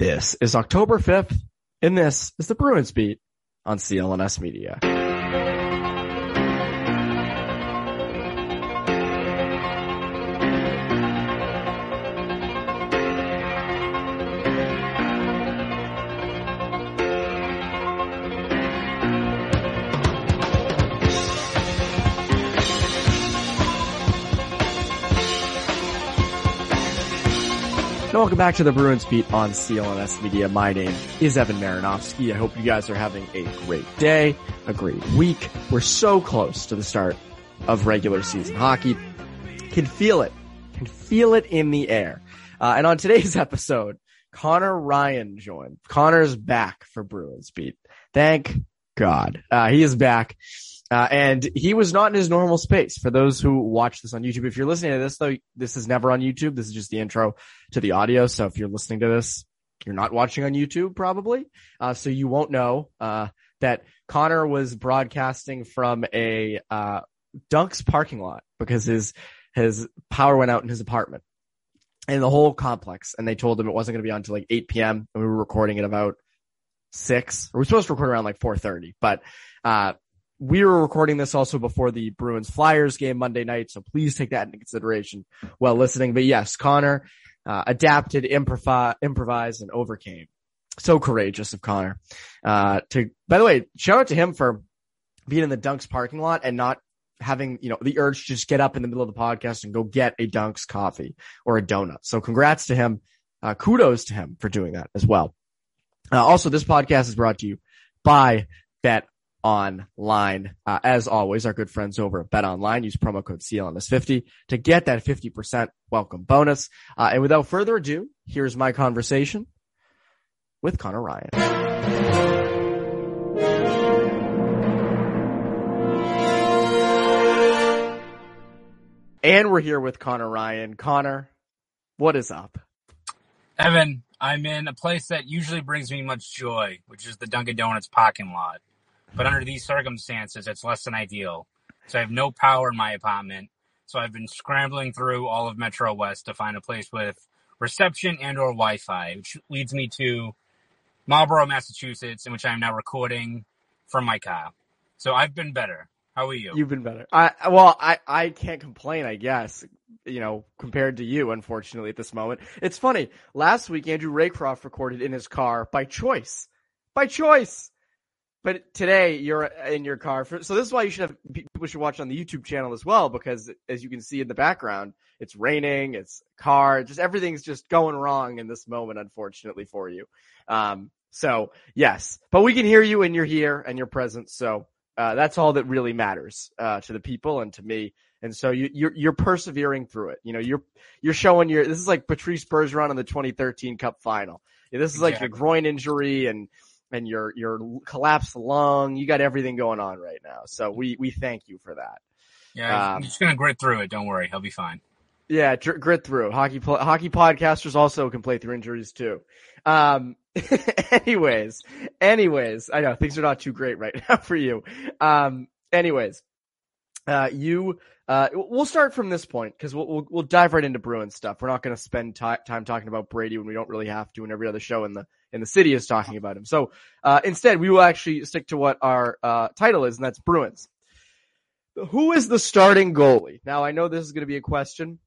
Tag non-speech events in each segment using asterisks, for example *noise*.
This is October 5th, and this is the Bruins Beat on CLNS Media. And welcome back to the Bruins Beat on CLNS Media. My name is Evan Marinofsky. I hope you guys are having a great day, a great week. We're so close to the start of regular season hockey. Can feel it. Can feel it in the air. Uh, and on today's *laughs* episode, Conor Ryan joined. Conor's back for Bruins Beat. Thank God. Uh, he is back. Uh, and he was not in his normal space. For those who watch this on YouTube, if you're listening to this though, this is never on YouTube. This is just the intro to the audio. So if you're listening to this, you're not watching on YouTube probably. Uh, so you won't know, uh, that Conor was broadcasting from a, uh, Dunk's parking lot because his, his power went out in his apartment and the whole complex. And they told him it wasn't going to be on until like 8 p.m. and we were recording at about six. We were supposed to record around like 4.30, but, uh, we were recording this also before the Bruins Flyers game Monday night, so please take that into consideration while listening. But yes, Conor uh, adapted, improv- improvised, and overcame. So courageous of Conor. Uh, to by the way, shout out to him for being in the Dunks parking lot and not having you know the urge to just get up in the middle of the podcast and go get a Dunks coffee or a donut. So congrats to him. Uh, kudos to him for doing that as well. Uh, also, this podcast is brought to you by Bet online. Uh, as always, our good friends over at BetOnline use promo code CLNS50 to get that 50% welcome bonus. Uh, and without further ado, here's my conversation with Conor Ryan. And we're here with Conor Ryan. Conor, what is up? Evan, I'm in a place that usually brings me much joy, which is the Dunkin' Donuts parking lot. But under these circumstances, it's less than ideal. So I have no power in my apartment. So I've been scrambling through all of Metro West to find a place with reception and or Wi-Fi, which leads me to Marlborough, Massachusetts, in which I am now recording from my car. So I've been better. How are you? You've been better. I well, I I can't complain. I guess you know compared to you, unfortunately, at this moment. It's funny. Last week, Andrew Raycroft recorded in his car by choice. By choice. But today you're in your car. For, so this is why you should have people should watch on the YouTube channel as well because as you can see in the background, it's raining, it's car, just everything's just going wrong in this moment, unfortunately for you. Um, so yes, but we can hear you and you're here and you're present. So uh, that's all that really matters uh, to the people and to me. And so you, you're you're persevering through it. You know, you're you're showing your. This is like Patrice Bergeron in the 2013 Cup final. This is like a groin injury and and your your collapsed lung. You got everything going on right now. So we we thank you for that. Yeah, um, I'm just gonna grit through it. Don't worry, he'll be fine. Yeah, grit through. Hockey hockey podcasters also can play through injuries too. Um, *laughs* anyways, anyways, I know things are not too great right *laughs* now for you. Um, anyways, uh, you uh, we'll start from this point because we'll, we'll, we'll dive right into Bruins stuff. We're not going to spend t- time talking about Brady when we don't really have to, and every other show in the in the city is talking about him. So uh, instead, we will actually stick to what our uh, title is, and that's Bruins. Who is the starting goalie? Now, I know this is going to be a question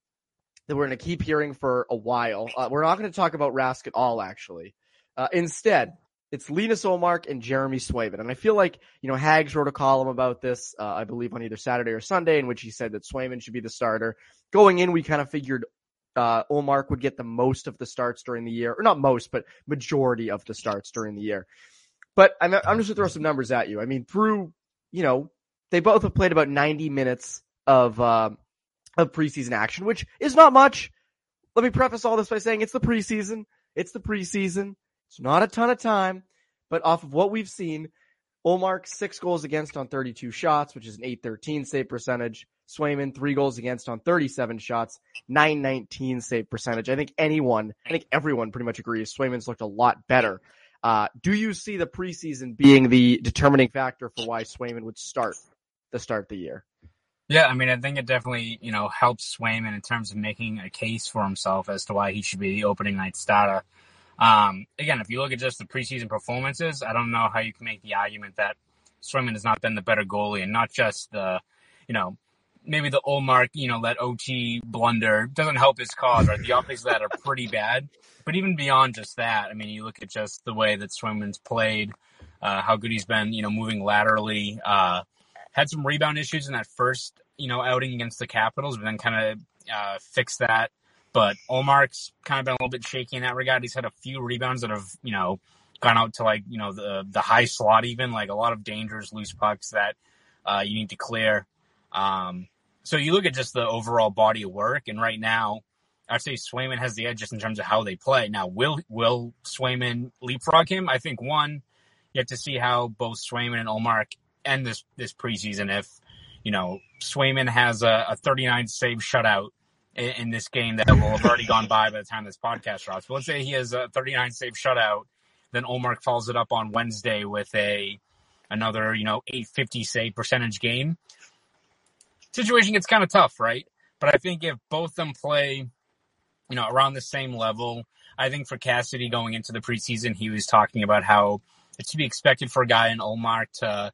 that we're going to keep hearing for a while. Uh, we're not going to talk about Rask at all, actually. Uh, instead, it's Linus Ullmark and Jeremy Swayman. And I feel like, you know, Hags wrote a column about this, uh, I believe on either Saturday or Sunday, in which he said that Swayman should be the starter. Going in, we kind of figured, uh, Ullmark would get the most of the starts during the year, or not most, but majority of the starts during the year. But I'm, I'm just gonna throw some numbers at you. I mean, through, you know, they both have played about 90 minutes of, uh, of preseason action, which is not much. Let me preface all this by saying it's the preseason. It's the preseason. It's not a ton of time, but off of what we've seen, Ullmark six goals against on 32 shots, which is an 813 save percentage. Swayman, three goals against on 37 shots, 919 save percentage. I think anyone, I think everyone pretty much agrees Swayman's looked a lot better. Uh, do you see the preseason being the determining factor for why Swayman would start the start the year? Yeah, I mean, I think it definitely, you know, helps Swayman in terms of making a case for himself as to why he should be the opening night starter. Um, again, if you look at just the preseason performances, I don't know how you can make the argument that Swayman has not been the better goalie and not just the, you know, maybe the Ullmark, you know, let OT blunder doesn't help his cause, right? The *laughs* optics of that are pretty bad. But even beyond just that, I mean, you look at just the way that Swayman's played, uh, how good he's been, you know, moving laterally, uh, had some rebound issues in that first, you know, outing against the Capitals, but then kind of, uh, fixed that. But Ullmark's kind of been a little bit shaky in that regard. He's had a few rebounds that have, you know, gone out to like, you know, the, the high slot even, like a lot of dangerous loose pucks that, uh, you need to clear. Um, so you look at just the overall body of work, and right now, I'd say Swayman has the edge just in terms of how they play. Now, will will Swayman leapfrog him? I think one, you have to see how both Swayman and Ullmark end this this preseason. If you know Swayman has a, a 39 save shutout in, in, this game that will have already gone by by the time this podcast drops. But let's say he has a 39 save shutout, then Ullmark follows it up on Wednesday with a another you know 850 save percentage game situation gets kind of tough, right? But I think if both them play, you know, around the same level, I think for Cassidy going into the preseason, he was talking about how it's to be expected for a guy in Ullmark to,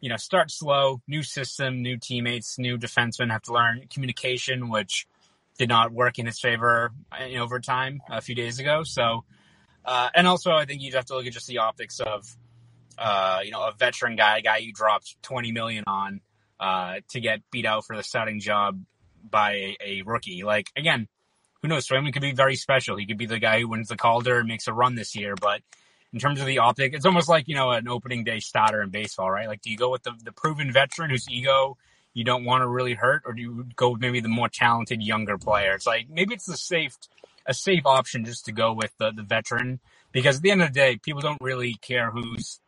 you know, start slow, new system, new teammates, new defensemen have to learn communication, which did not work in his favor in overtime a few days ago. So, uh, and also I think you'd have to look at just the optics of, uh, you know, a veteran guy, a guy you dropped 20 million on, uh, to get beat out for the starting job by a, a rookie. Like again, who knows? Swayman could be very special. He could be the guy who wins the Calder and makes a run this year. But in terms of the optic, it's almost like you know an opening day starter in baseball, right? Like, do you go with the, the proven veteran whose ego you don't want to really hurt, or do you go with maybe the more talented younger player? It's like maybe it's the safe a safe option just to go with the the veteran because at the end of the day, people don't really care who's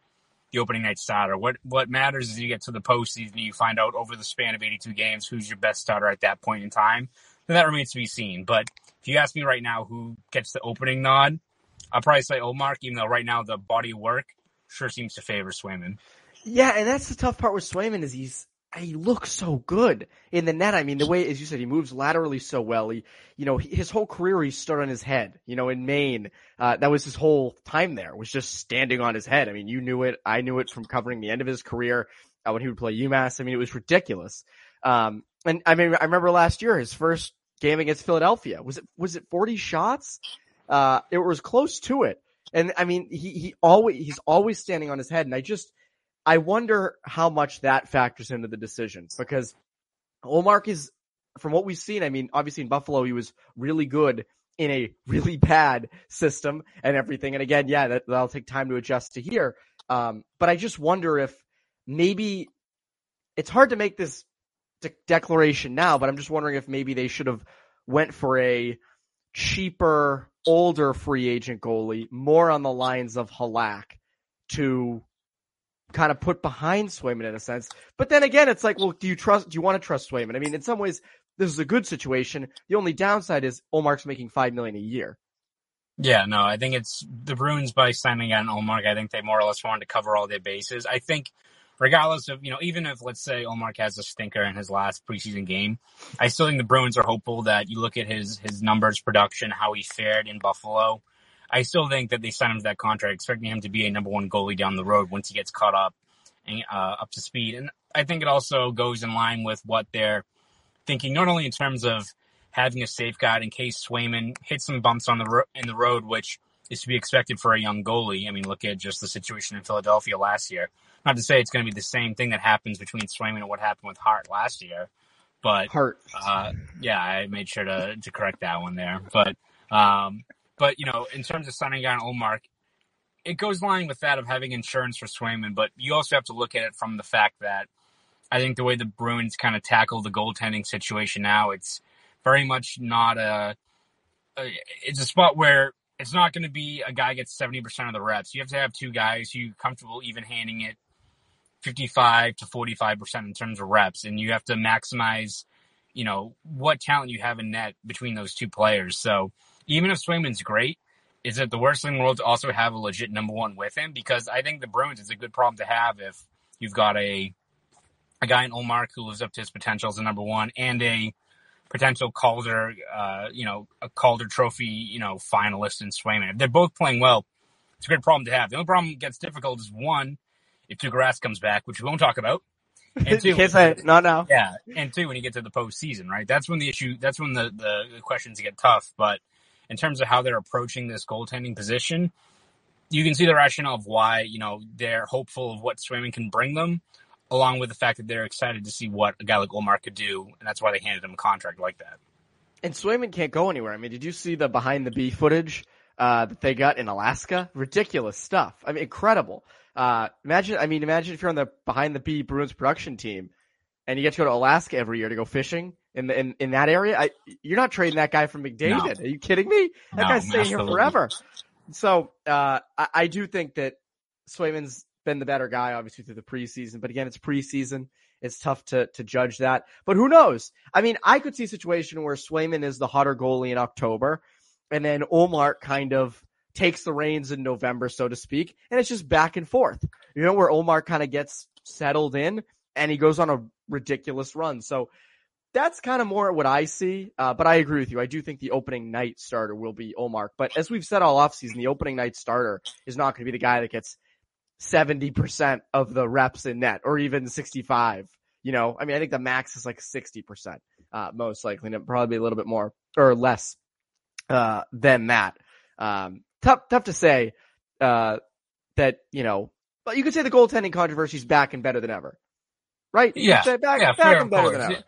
the opening night starter. What what matters is you get to the postseason, you find out over the span of 82 games who's your best starter at that point in time. Then that remains to be seen. But if you ask me right now who gets the opening nod, I'll probably say Ullmark, even though right now the body work sure seems to favor Swayman. Yeah, and that's the tough part with Swayman is he's he looks so good in the net. I mean, the way, as you said, he moves laterally so well. He, you know, his whole career he stood on his head. You know, in Maine, uh, that was his whole time there was just standing on his head. I mean, you knew it. I knew it from covering the end of his career uh, when he would play UMass. I mean, it was ridiculous. Um, and I mean, I remember last year his first game against Philadelphia was it was it 40 shots? Uh, it was close to it. And I mean, he he always he's always standing on his head, and I just I wonder how much that factors into the decision because Ullmark is, from what we've seen, I mean, obviously in Buffalo, he was really good in a really bad system and everything. And again, yeah, that, that'll take time to adjust to here. Um, but I just wonder if maybe it's hard to make this de- declaration now, but I'm just wondering if maybe they should have went for a cheaper, older free agent goalie, more on the lines of Halak to kind of put behind Swayman in a sense. But then again, it's like, well, do you trust, do you want to trust Swayman? I mean, in some ways, this is a good situation. The only downside is Ullmark's making five million a year. Yeah, no, I think it's the Bruins by signing on Ullmark. I think they more or less wanted to cover all their bases. I think, regardless of you know, even if let's say Ullmark has a stinker in his last preseason game, I still think the Bruins are hopeful that you look at his his numbers, production, how he fared in Buffalo. I still think that they signed him to that contract, expecting him to be a number one goalie down the road once he gets caught up and uh, up to speed. And I think it also goes in line with what they're thinking, not only in terms of having a safeguard in case Swayman hits some bumps on the ro- in the road, which is to be expected for a young goalie. I mean, look at just the situation in Philadelphia last year. Not to say it's going to be the same thing that happens between Swayman and what happened with Hart last year, but Hart. Uh, yeah, I made sure to to correct that one there. But um, but you know, in terms of signing down Ullmark, it goes line with that of having insurance for Swayman. But you also have to look at it from the fact that I think the way the Bruins kind of tackle the goaltending situation now, it's very much not a. a it's a spot where it's not going to be a guy gets 70% of the reps. You have to have two guys who are comfortable even handing it 55 to 45% in terms of reps. And you have to maximize, you know, what talent you have in net between those two players. So even if Swayman's great, is it the worst thing in the world to also have a legit number one with him? Because I think the Bruins is a good problem to have if you've got a a guy in Ullmark who lives up to his potential as a number one and a potential Calder, uh, you know, a Calder Trophy, you know, finalist in Swayman. If they're both playing well, it's a good problem to have. The only problem that gets difficult is one, if Tuukka comes back, which we won't talk about. And *laughs* two, it. not now. Yeah, and two, when you get to the postseason, right? That's when the issue. That's when the the questions get tough. But in terms of how they're approaching this goaltending position, you can see the rationale of why you know they're hopeful of what Swayman can bring them along with the fact that they're excited to see what a guy like Ullmark could do, and that's why they handed him a contract like that. And Swayman can't go anywhere. I mean, did you see the behind the B footage uh, that they got in Alaska? Ridiculous stuff. I mean, incredible. Uh, imagine, I mean, imagine if you're on the behind the B Bruins production team and you get to go to Alaska every year to go fishing in the, in, in that area. I, you're not trading that guy from McDavid. No. Are you kidding me? That no, guy's staying here forever. So, uh, I, I do think that Swayman's been the better guy, obviously, through the preseason. But again, it's preseason. It's tough to, to judge that. But who knows? I mean, I could see a situation where Swayman is the hotter goalie in October, and then Ullmark kind of takes the reins in November, so to speak, and it's just back and forth. You know, where Ullmark kind of gets settled in and he goes on a ridiculous run. So that's kind of more what I see. Uh, but I agree with you. I do think the opening night starter will be Ullmark. But as we've said all offseason, the opening night starter is not going to be the guy that gets 70% of the reps in net or even 65. You know, I mean, I think the max is like 60%, uh, most likely, and probably a little bit more or less, uh, than that. Um, tough, tough to say, uh, that, you know, but you could say the goaltending controversy is back and better than ever. Right? Yeah. back, yeah, back and better than ever.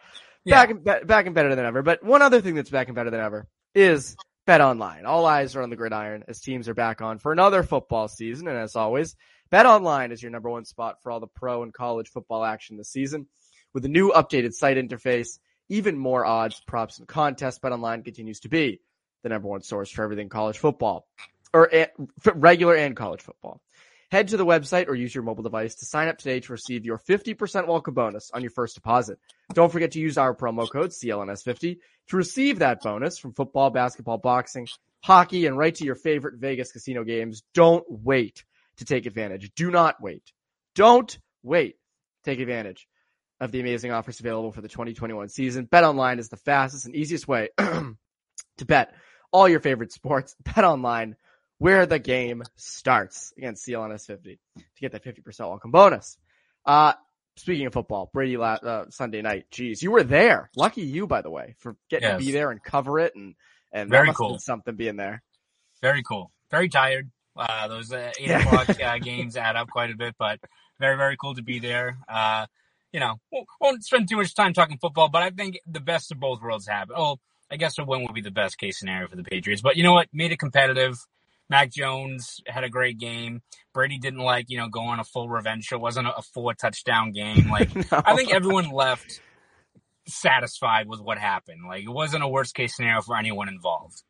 Yeah. Back and, back and better than ever. But one other thing that's back and better than ever is BetOnline. All eyes are on the gridiron as teams are back on for another football season. And as always, BetOnline is your number one spot for all the pro and college football action this season. With a new updated site interface, even more odds, props, and contests, Bet Online continues to be the number one source for everything college football, or eh, regular and college football. Head to the website or use your mobile device to sign up today to receive your 50% welcome bonus on your first deposit. Don't forget to use our promo code CLNS50 to receive that bonus from football, basketball, boxing, hockey, and right to your favorite Vegas casino games. Don't wait to take advantage. Do not wait. Don't wait. Take advantage of the amazing offers available for the 2021 season. BetOnline is the fastest and easiest way *clears throat* to bet all your favorite sports. *laughs* BetOnline where the game starts against CLNS 50 to get that 50% welcome bonus. Uh, speaking of football, Brady la- uh, Sunday night. Geez, you were there. Lucky you, by the way, for getting yes. to be there and cover it and, and very cool. something being there. Very cool. Very tired. Uh, those uh, eight yeah. o'clock uh, *laughs* games add up quite a bit, but very, very cool to be there. Uh, you know, won't spend too much time talking football, but I think the best of both worlds happen. Oh, I guess a win would be the best case scenario for the Patriots, but you know what? Made it competitive. Mac Jones had a great game. Brady didn't like, you know, go on a full revenge show. It wasn't a, four touchdown game. *laughs* Like, no. I think everyone left satisfied with what happened. Like, it wasn't a worst case scenario for anyone involved.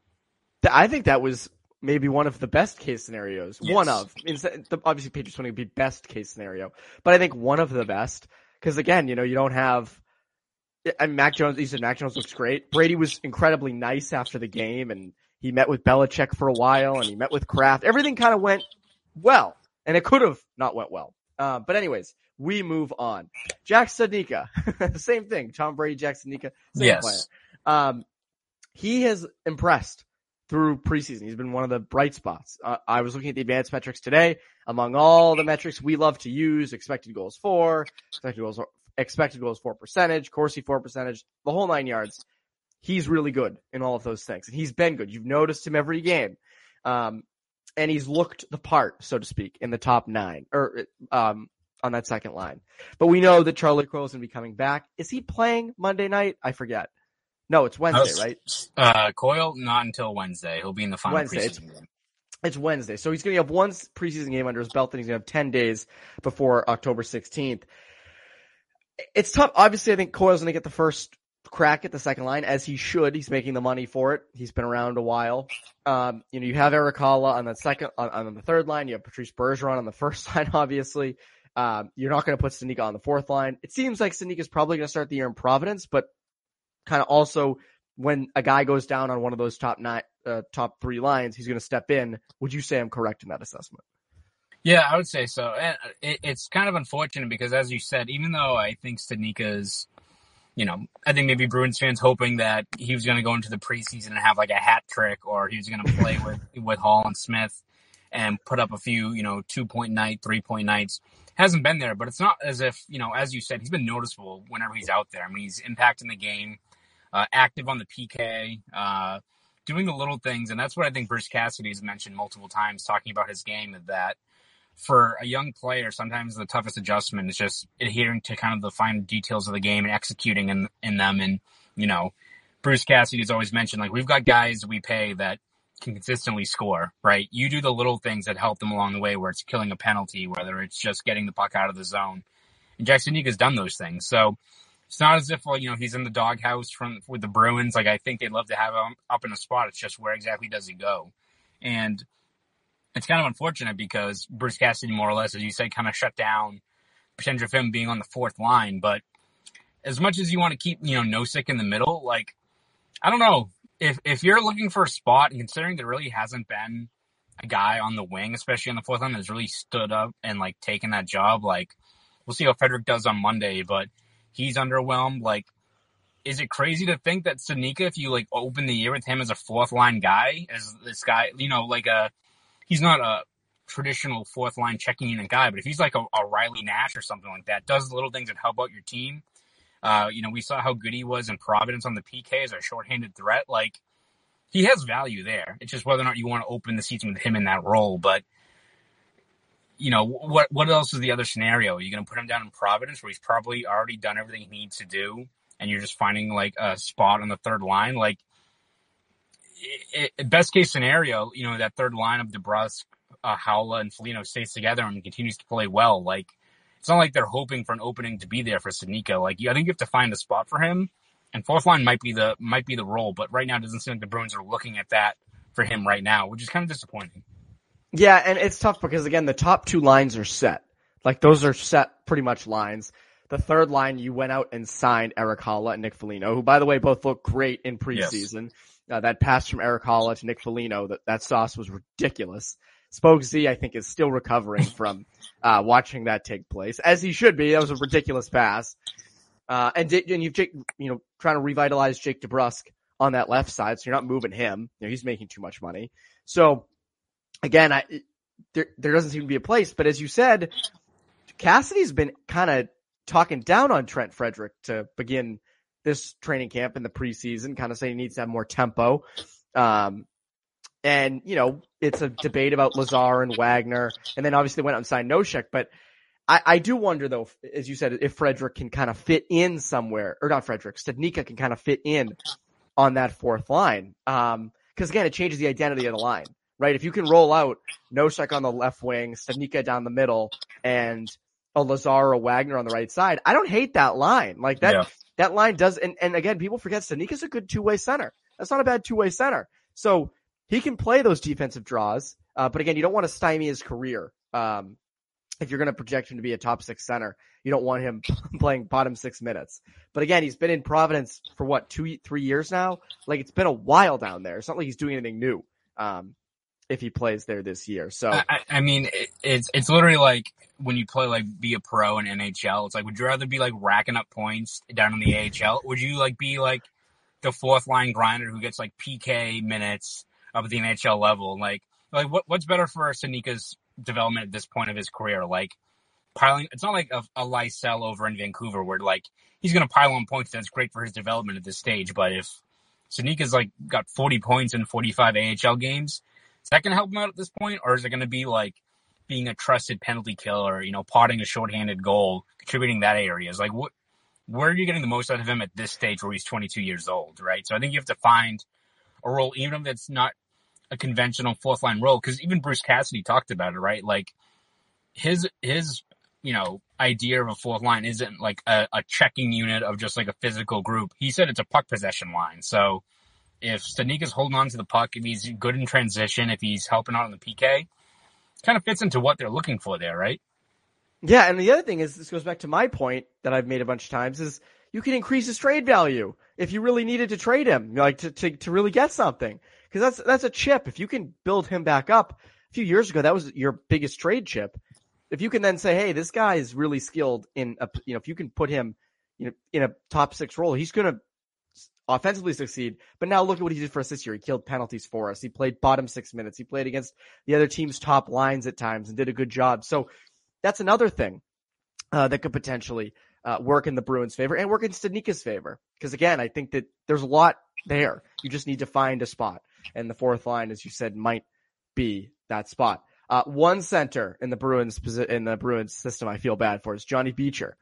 I think that was maybe one of the best case scenarios. Yes. One of, uh, obviously Patriots want would be best case scenario, but I think one of the best because again, you know, you don't have. Mean, Mac Jones. You said Mac Jones looks great. Brady was incredibly nice after the game, and he met with Belichick for a while, and he met with Kraft. Everything kind of went well, and it could have not went well. Uh, but anyways, we move on. Jack Studnicka, *laughs* same thing. Tom Brady, Jack Studnicka, same yes. player. Um, he has impressed through preseason. He's been one of the bright spots. Uh, I was looking at the advanced metrics today. Among all the metrics we love to use, expected goals for, expected goals, expected goals for percentage, Corsi for percentage, the whole nine yards. He's really good in all of those things. And he's been good. You've noticed him every game. Um, and he's looked the part, so to speak, in the top nine or, um, on that second line. But we know that Charlie Coyle's going to be coming back. Is he playing Monday night? I forget. No, it's Wednesday, was, right? Uh, Coyle, not until Wednesday. He'll be in the final Wednesday. It's, it's, Wednesday. So he's going to have one preseason game under his belt, and he's going to have 10 days before October 16th. It's tough. Obviously, I think Coyle's going to get the first crack at the second line as he should. He's making the money for it. He's been around a while. Um, you know, you have Erik Haula on the second, on, on, the third line. You have Patrice Bergeron on the *laughs* first line, obviously. Um, you're not going to put Studnicka on the fourth line. It seems like Studnicka is probably going to start the year in Providence, but kind of also when a guy goes down on one of those top nine, uh, top three lines, he's going to step in. Would you say I'm correct in that assessment? Yeah, I would say so. And it's kind of unfortunate because, as you said, even though I think Studnicka's, you know, I think maybe Bruins fans hoping that he was going to go into the preseason and have like a hat trick, or he was going to play *laughs* with with Hall and Smith and put up a few, you know, two point night, three point nights. Hasn't been there, but it's not as if, you know, as you said, he's been noticeable whenever he's out there. I mean, he's impacting the game, uh, active on the PK, uh, doing the little things. And that's what I think Bruce Cassidy has mentioned multiple times talking about his game that for a young player, sometimes the toughest adjustment is just adhering to kind of the fine details of the game and executing in, in them. And, you know, Bruce Cassidy has always mentioned, like, we've got guys we pay that can consistently score, right? You do the little things that help them along the way, where it's killing a penalty, whether it's just getting the puck out of the zone. And Jack Studnicka's done those things. So it's not as if, well, you know, he's in the doghouse from with the Bruins. Like I think they'd love to have him up in a spot. It's just where exactly does he go? And it's kind of unfortunate because Bruce Cassidy, more or less, as you said, kind of shut down potential of him being on the fourth line. But as much as you want to keep, you know, Nosek in the middle, like I don't know if if you're looking for a spot and considering there really hasn't been a guy on the wing, especially on the fourth line, that's really stood up and like taken that job. Like we'll see how Frederic does on Monday, but he's underwhelmed. Like, is it crazy to think that Studnicka, if you like open the year with him as a fourth line guy, as this guy, you know, like a he's not a traditional fourth line checking in guy, but if he's like a, a Riley Nash or something like that, does little things that help out your team uh, you know, we saw how good he was in Providence on the PK as a shorthanded threat. Like, he has value there. It's just whether or not you want to open the season with him in that role. But, you know, what what else is the other scenario? Are you going to put him down in Providence where he's probably already done everything he needs to do and you're just finding like a spot on the third line? Like, it, it, best case scenario, you know, that third line of DeBrusk, uh, Haula, and Foligno stays together and continues to play well. Like, it's not like they're hoping for an opening to be there for Studnicka. Like I think you have to find a spot for him, and fourth line might be the might be the role. But right now, it doesn't seem like the Bruins are looking at that for him right now, which is kind of disappointing. Yeah, and it's tough because again, the top two lines are set. Like those are set pretty much lines. The third line, you went out and signed Erik Haula and Nick Foligno, who by the way both look great in preseason. Yes. Uh, that pass from Erik Haula to Nick Foligno, that, that sauce was ridiculous. Spoke Z, I think, is still recovering *laughs* from uh, watching that take place, as he should be. That was a ridiculous pass. Uh, and, and you've Jake, you know, trying to revitalize Jake DeBrusk on that left side, so you're not moving him. You know, he's making too much money. So again, I there there doesn't seem to be a place. But as you said, Cassidy's been kind of talking down on Trent Frederic to begin this training camp in the preseason, kind of saying he needs to have more tempo. Um, and, you know, it's a debate about Lazar and Wagner. And then obviously went out and signed Nosek. But I, I do wonder though, as you said, if Frederic can kind of fit in somewhere, or not Frederic, Studnicka can kind of fit in on that fourth line. Um, cause again, it changes the identity of the line, right? If you can roll out Nosek on the left wing, Studnicka down the middle, and a Lazar or Wagner on the right side, I don't hate that line. Like that, yeah. That line does, and, and again, people forget Studnicka's a good two-way center. That's not a bad two-way center. So he can play those defensive draws, uh, but again, you don't want to stymie his career. Um, if you're going to project him to be a top six center, you don't want him *laughs* playing bottom six minutes. But again, he's been in Providence for what two, three years now. Like it's been a while down there. It's not like he's doing anything new. Um, if he plays there this year, so I, I mean, it, it's it's literally like when you play like be a pro in NHL. It's like, would you rather be like racking up points down in the AHL? Would you like be like the fourth line grinder who gets like PK minutes? of the NHL level. Like, like what, what's better for Studnicka's development at this point of his career? Like piling, it's not like a, a Lysell over in Vancouver where like he's going to pile on points. That's great for his development at this stage. But if Studnicka's like got 40 points in 45 AHL games, is that going to help him out at this point? Or is it going to be like being a trusted penalty killer, you know, potting a shorthanded goal, contributing that area? Is like what, where are you getting the most out of him at this stage where he's 22 years old, right? So I think you have to find a role, even if it's not a conventional fourth line role because even Bruce Cassidy talked about it, right? Like his his you know idea of a fourth line isn't like a, a checking unit of just like a physical group. He said it's a puck possession line. So if Studnicka is holding on to the puck, if he's good in transition, if he's helping out on the PK, kind of fits into what they're looking for there, right? Yeah, and the other thing is this goes back to my point that I've made a bunch of times is you can increase his trade value if you really needed to trade him, like to to, to really get something. Because that's that's a chip. If you can build him back up, a few years ago that was your biggest trade chip. If you can then say, hey, this guy is really skilled in a, you know, if you can put him, you know, in a top six role, he's to offensively succeed. But now look at what he did for us this year. He killed penalties for us. He played bottom six minutes. He played against the other team's top lines at times and did a good job. So that's another thing uh, that could potentially uh, work in the Bruins' favor and work in Studnicka's favor. Because again, I think that there's a lot there. You just need to find a spot, and the fourth line, as you said, might be that spot. Uh, one center in the Bruins in the Bruins system, I feel bad for is Johnny Beecher,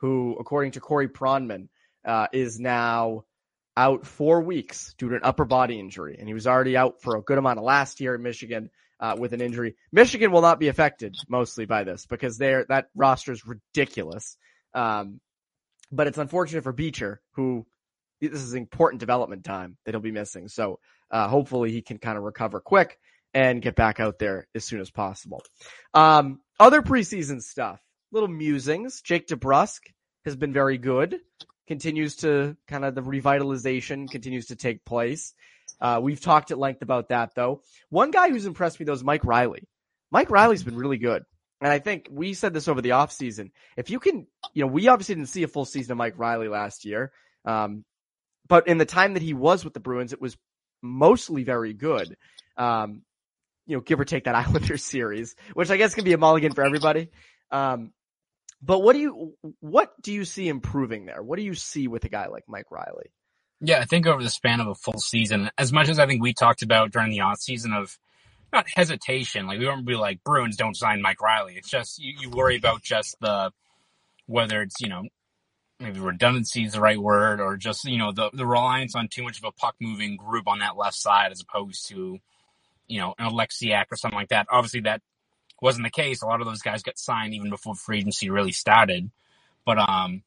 who, according to Corey Pronman, uh, is now out four weeks due to an upper body injury, and he was already out for a good amount of last year at Michigan uh, with an injury. Michigan will not be affected mostly by this because they're that roster is ridiculous. Um, but it's unfortunate for Beecher, who this is important development time that he'll be missing. So uh, hopefully he can kind of recover quick and get back out there as soon as possible. Um, other preseason stuff, little musings. Jake DeBrusk has been very good. Continues to kind of the revitalization continues to take place. Uh, we've talked at length about that though. One guy who's impressed me though is Mike Reilly. Mike Reilly's been really good. And I think we said this over the offseason. If you can, you know, we obviously didn't see a full season of Mike Reilly last year. Um, but in the time that he was with the Bruins, it was mostly very good. Um, you know, give or take that *laughs* Islanders series, which I guess can be a mulligan for everybody. Um, but what do you, what do you see improving there? What do you see with a guy like Mike Reilly? Yeah, I think over the span of a full season, as much as I think we talked about during the off season of not hesitation. Like we don't be like Bruins don't sign Mike Reilly. It's just you, you worry about just the whether it's you know maybe redundancy is the right word or just you know the the reliance on too much of a puck moving group on that left side as opposed to you know an Alexiak or something like that. Obviously that wasn't the case. A lot of those guys got signed even before free agency really started. But um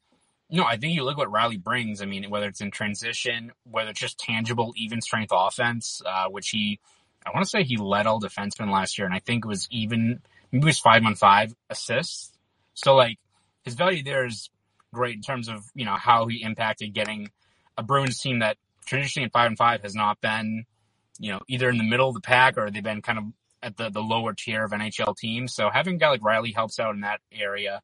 know, I think you look what Reilly brings. I mean, whether it's in transition, whether it's just tangible, even strength offense, uh, which he I want to say he led all defensemen last year, and I think it was even maybe it was five on five assists. So like his value there is great in terms of you know how he impacted getting a Bruins team that traditionally in five and five has not been you know either in the middle of the pack or they've been kind of at the the lower tier of NHL teams. So having a guy like Reilly helps out in that area,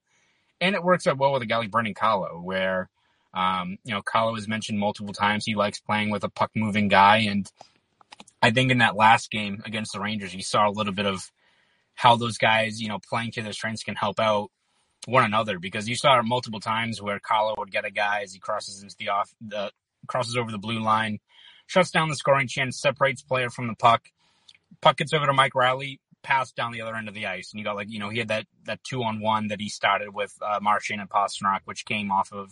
and it works out well with a guy like Brandon Carlo, where um, you know Carlo has mentioned multiple times he likes playing with a puck moving guy and I think in that last game against the Rangers, you saw a little bit of how those guys, you know, playing to their strengths can help out one another because you saw multiple times where Carlo would get a guy as he crosses into the off the crosses over the blue line, shuts down the scoring chance, separates player from the puck. Puck gets over to Mike Reilly, pass down the other end of the ice, and you got like you know he had that that two on one that he started with uh, Marchand and Pastrnak, which came off of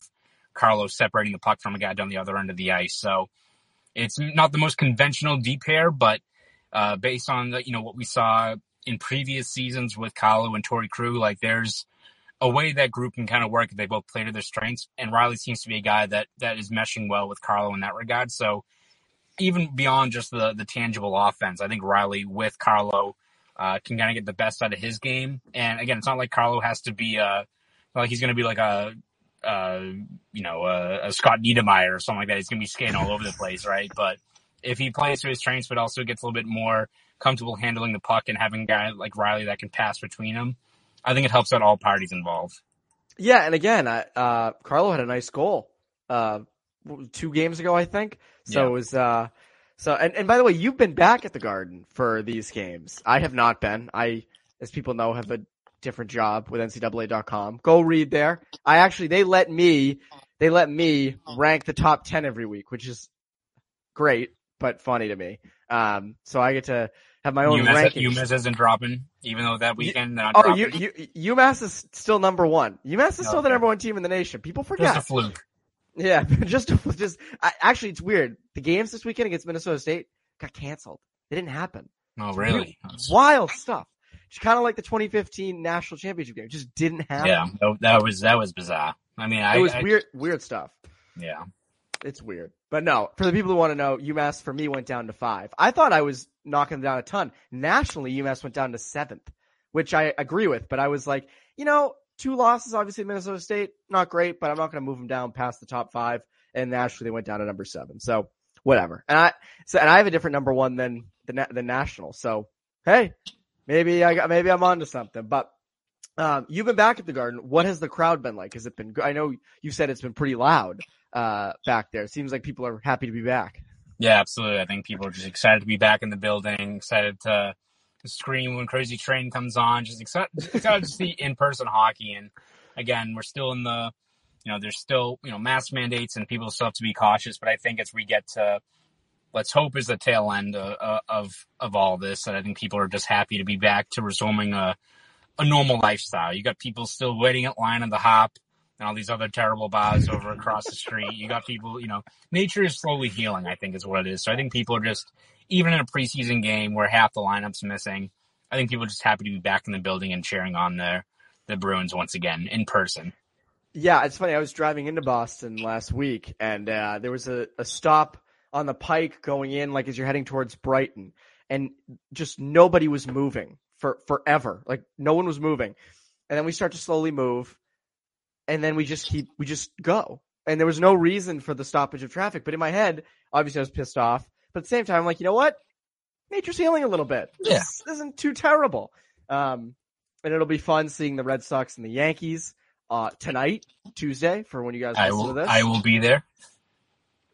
Carlo's separating the puck from a guy down the other end of the ice. So it's not the most conventional deep pair, but uh, based on the, you know what we saw in previous seasons with Carlo and Torey Krug, like there's a way that group can kind of work if they both play to their strengths. And Reilly seems to be a guy that that is meshing well with Carlo in that regard. So even beyond just the the tangible offense, I think Reilly with Carlo uh, can kind of get the best out of his game. And again, it's not like Carlo has to be uh like he's going to be like a uh, you know, uh, a Scott Niedermayer or something like that. He's going to be skating all over the place, right? But if he plays to his strengths, but also gets a little bit more comfortable handling the puck and having a guy like Reilly that can pass between them, I think it helps out all parties involved. Yeah, and again, uh, Carlo had a nice goal uh, two games ago, I think. So yeah. it was. Uh, so and, and by the way, you've been back at the Garden for these games. I have not been. I, as people know, have a different job with NCAA.com. Go read there. I actually, they let me, they let me rank the top 10 every week, which is great, but funny to me. Um, so I get to have my own UMass, rankings. UMass isn't dropping, even though that weekend. oh, dropping. you, you, UMass is still number one. UMass is still the number one team in the nation. People forget. A fluke. Yeah, *laughs* just just I, actually, it's weird. The games this weekend against Minnesota State got canceled. They didn't happen. Oh, really? Wild stuff It's kind of like the 2015 national championship game. It just didn't happen. Yeah, that- that was that was bizarre. I mean, I it was I- weird, weird stuff. Yeah, It's weird. But no, for the people who want to know, UMass for me went down to five. I thought I was knocking them down a ton. Nationally, UMass went down to seventh, which I agree with. But I was like, you know, two losses, obviously Minnesota State, not great, but I'm not going to move them down past the top five. And nationally, they went down to number seven. So whatever. And I, so, and I have a different number one than the, the national. So hey, maybe I got, maybe I'm onto something, but um, you've been back at the garden. What has the crowd been like? Has it been? I know you said it's been pretty loud, uh, back there. It seems like people are happy to be back. yeah, absolutely. I think people are just excited to be back in the building, excited to scream when Crazy Train comes on, just excited, excited to see in person hockey. And again, we're still in the, you know, there's still you know mask mandates and people still have to be cautious. But I think as we get to let's hope is the tail end of, of of all this. And I think people are just happy to be back to resuming a a normal lifestyle. You got people still waiting at line at the hop and all these other terrible bars over across the street. You got people, you know, nature is slowly healing. I think is what it is. So I think people are just even in a preseason game where half the lineup's missing. I think people are just happy to be back in the building and cheering on the the Bruins once again in person. Yeah, it's funny. I was driving into Boston last week and, uh, there was a, a stop on the pike going in, like as you're heading towards Brighton and just nobody was moving for forever. Like no one was moving. And then we start to slowly move and then we just keep, we just go. And there was no reason for the stoppage of traffic. But in my head, obviously I was pissed off. But at the same time, I'm like, you know what? Nature's healing a little bit. Yeah. This isn't too terrible. Um, and it'll be fun seeing the Red Sox and the Yankees, uh, tonight, Tuesday, for when you guys I will to this. I will be there.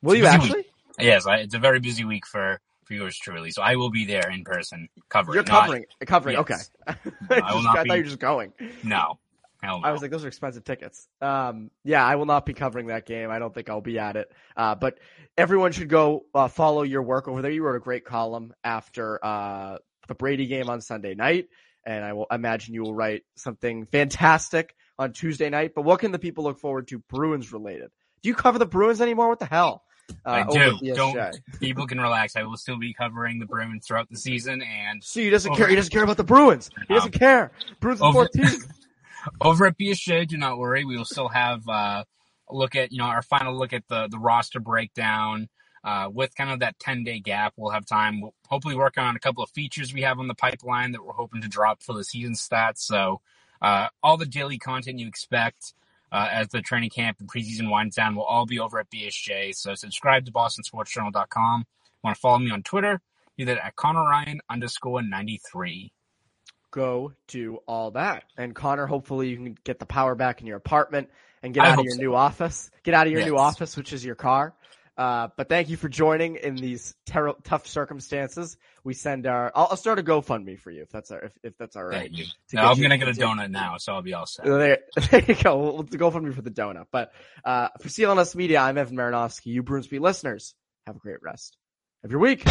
will you actually? Yes, I, it's a very busy week for for yours truly. So I will be there in person covering. You're not- covering, covering. Yes. Okay. *laughs* I will Just- I be- thought you were just going. no. No. I was like, those are expensive tickets. Um, yeah, I will not be covering that game. I don't think I'll be at it. Uh, but everyone should go uh, follow your work over there. You wrote a great column after uh, the Brady game on Sunday night, and I will imagine you will write something fantastic on Tuesday night. But what can the people look forward to Bruins related? Do you cover the Bruins anymore? What the hell? Uh, I do. Don't people can relax. I will still be covering the Bruins throughout the season and See, he doesn't Over- care. He doesn't care about the Bruins. He doesn't care. Bruins Over- 14. *laughs* over at BSJ, do not worry. We will still have uh, a look at you know our final look at the the roster breakdown. Uh, with kind of that 10 day gap, we'll have time. We'll hopefully work on a couple of features we have on the pipeline that we're hoping to drop for the season stats. So, uh, all the daily content you expect uh, as the training camp and preseason winds down will all be over at BSJ. So, subscribe to BostonSportsJournal.com. Want to follow me on Twitter? Do that at Conor Ryan underscore 93. Go do all that. And Conor, hopefully you can get the power back in your apartment and get I out of your so. new office. Get out of your new office, which is your car. Uh, but thank you for joining in these ter- tough circumstances. We send our, I'll, I'll start a GoFundMe for you if that's, if, if that's all right. Thank you. To No, I'm going to get a to- donut now, so I'll be all set. There, *laughs* there you go. We'll, we'll GoFundMe for the donut. But, uh, for CLNS Media, I'm Evan Marinofsky. You Bruins Beat listeners, have a great rest of your week.